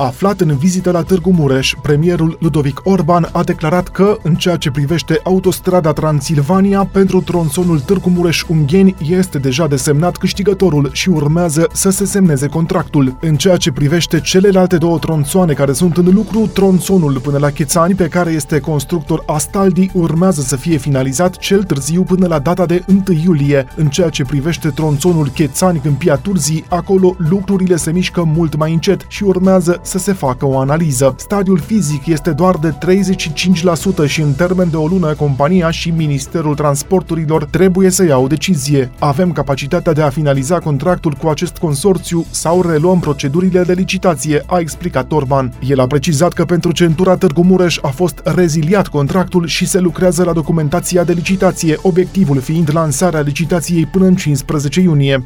Aflat în vizită la Târgu Mureș, premierul Ludovic Orban a declarat că, în ceea ce privește autostrada Transilvania, pentru tronsonul Târgu Mureș-Ungheni este deja desemnat câștigătorul și urmează să se semneze contractul. În ceea ce privește celelalte două tronsoane care sunt în lucru, tronsonul până la Chețani, pe care este constructor Astaldi, urmează să fie finalizat cel târziu până la data de 1 iulie. În ceea ce privește tronsonul Chețani-Câmpia Turzii, acolo lucrurile se mișcă mult mai încet și urmează să se facă o analiză. Stadiul fizic este doar de 35% și în termen de o lună compania și Ministerul Transporturilor trebuie să ia o decizie. Avem capacitatea de a finaliza contractul cu acest consorțiu sau reluăm procedurile de licitație, a explicat Orban. El a precizat că pentru centura Târgu Mureș a fost reziliat contractul și se lucrează la documentația de licitație, obiectivul fiind lansarea licitației până în 15 iunie.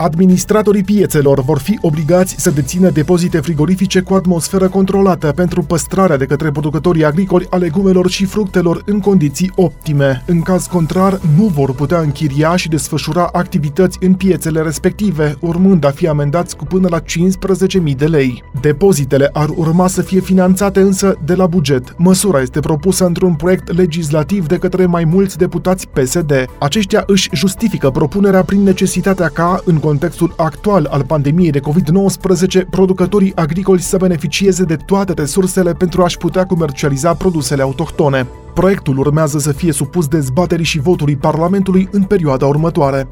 Administratorii piețelor vor fi obligați să dețină depozite frigorifice cu atmosferă controlată pentru păstrarea de către producătorii agricoli a legumelor și fructelor în condiții optime. În caz contrar, nu vor putea închiria și desfășura activități în piețele respective, urmând a fi amendați cu până la 15.000 de lei. Depozitele ar urma să fie finanțate însă de la buget. Măsura este propusă într-un proiect legislativ de către mai mulți deputați PSD. Aceștia își justifică propunerea prin necesitatea ca, în contextul actual al pandemiei de COVID-19, producătorii agricoli să beneficieze de toate resursele pentru a-și putea comercializa produsele autohtone. Proiectul urmează să fie supus dezbaterii și votului Parlamentului în perioada următoare.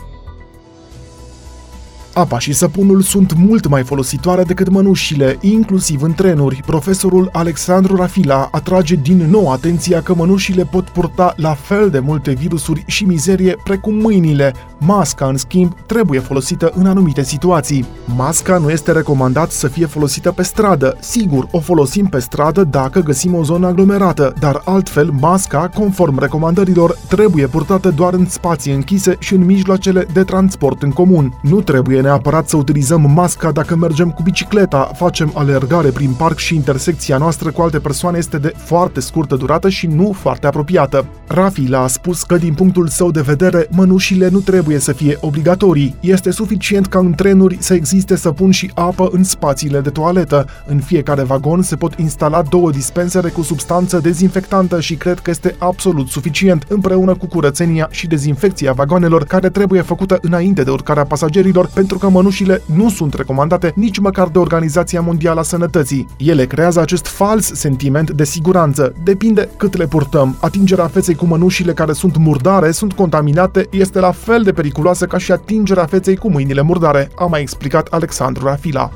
Apa și săpunul sunt mult mai folositoare decât mănușile, inclusiv în trenuri. Profesorul Alexandru Rafila atrage din nou atenția că mănușile pot purta la fel de multe virusuri și mizerie precum mâinile. Masca, în schimb, trebuie folosită în anumite situații. Masca nu este recomandat să fie folosită pe stradă. Sigur, o folosim pe stradă dacă găsim o zonă aglomerată, dar altfel masca, conform recomandărilor, trebuie purtată doar în spații închise și în mijloacele de transport în comun. Nu trebuie neapărat să utilizăm masca dacă mergem cu bicicleta, facem alergare prin parc și intersecția noastră cu alte persoane este de foarte scurtă durată și nu foarte apropiată. Rafi a spus că din punctul său de vedere, mănușile nu trebuie să fie obligatorii. Este suficient ca în trenuri să existe săpun și apă în spațiile de toaletă. În fiecare vagon se pot instala două dispensere cu substanță dezinfectantă și cred că este absolut suficient, împreună cu curățenia și dezinfecția vagoanelor care trebuie făcută înainte de urcarea pasagerilor pentru pentru că mănușile nu sunt recomandate nici măcar de Organizația Mondială a Sănătății. Ele creează acest fals sentiment de siguranță. Depinde cât le purtăm. Atingerea feței cu mănușile care sunt murdare, sunt contaminate, este la fel de periculoasă ca și atingerea feței cu mâinile murdare, a mai explicat Alexandru Rafila.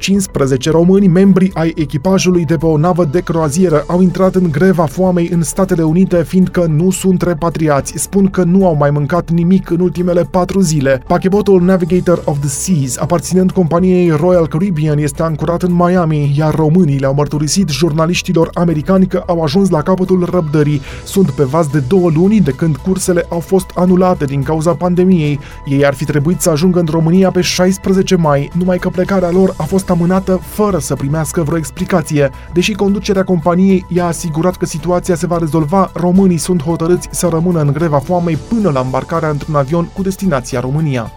15 români, membri ai echipajului de pe o navă de croazieră, au intrat în greva foamei în Statele Unite, fiindcă nu sunt repatriați. Spun că nu au mai mâncat nimic în ultimele patru zile. Pachebotul Navigator of the Seas, aparținând companiei Royal Caribbean, este ancorat în Miami, iar românii le-au mărturisit jurnaliștilor americani că au ajuns la capătul răbdării. Sunt pe vas de două luni de când cursele au fost anulate din cauza pandemiei. Ei ar fi trebuit să ajungă în România pe 16 mai, numai că plecarea lor a fost amânată fără să primească vreo explicație. Deși conducerea companiei i-a asigurat că situația se va rezolva, românii sunt hotărâți să rămână în greva foamei până la îmbarcarea într-un avion cu destinația România.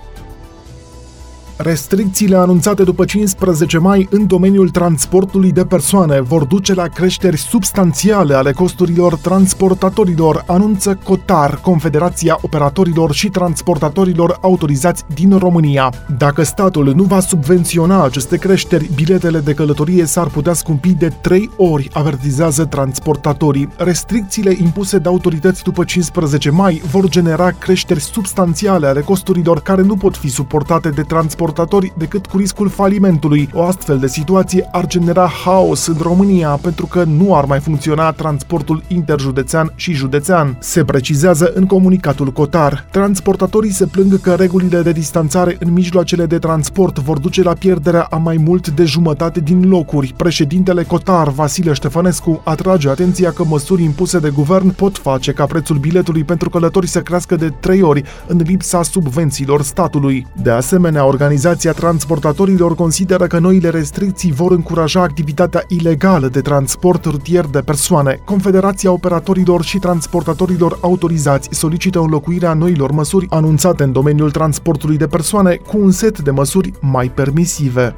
Restricțiile anunțate după 15 mai în domeniul transportului de persoane vor duce la creșteri substanțiale ale costurilor transportatorilor, anunță Cotar, Confederația Operatorilor și Transportatorilor autorizați din România. Dacă statul nu va subvenționa aceste creșteri, biletele de călătorie s-ar putea scumpi de 3 ori, avertizează transportatorii. Restricțiile impuse de autorități după 15 mai vor genera creșteri substanțiale ale costurilor care nu pot fi suportate de transport transportatori decât cu riscul falimentului. O astfel de situație ar genera haos în România pentru că nu ar mai funcționa transportul interjudețean și județean. Se precizează în comunicatul Cotar. Transportatorii se plâng că regulile de distanțare în mijloacele de transport vor duce la pierderea a mai mult de jumătate din locuri. Președintele Cotar, Vasile Ștefănescu, atrage atenția că măsuri impuse de guvern pot face ca prețul biletului pentru călători să crească de 3 ori în lipsa subvențiilor statului. De asemenea, organizația Organizația Transportatorilor consideră că noile restricții vor încuraja activitatea ilegală de transport rutier de persoane. Confederația Operatorilor și Transportatorilor Autorizați solicită înlocuirea noilor măsuri anunțate în domeniul transportului de persoane cu un set de măsuri mai permisive.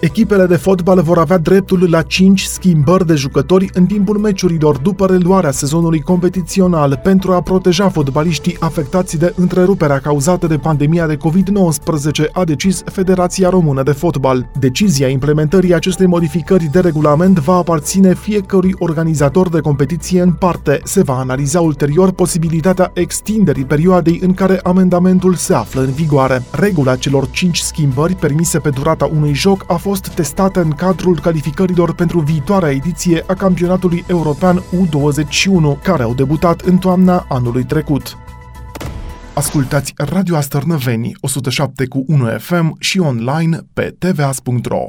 Echipele de fotbal vor avea dreptul la 5 schimbări de jucători în timpul meciurilor după reluarea sezonului competițional pentru a proteja fotbaliștii afectați de întreruperea cauzată de pandemia de COVID-19, a decis Federația Română de Fotbal. Decizia implementării acestei modificări de regulament va aparține fiecărui organizator de competiție în parte. Se va analiza ulterior posibilitatea extinderii perioadei în care amendamentul se află în vigoare. Regula celor 5 schimbări permise pe durata unui joc a fost fost testată în cadrul calificărilor pentru viitoarea ediție a campionatului european U21, care au debutat în toamna anului trecut. Ascultați Radio Astărnăveni 107 cu 1 FM și online pe tvas.ro.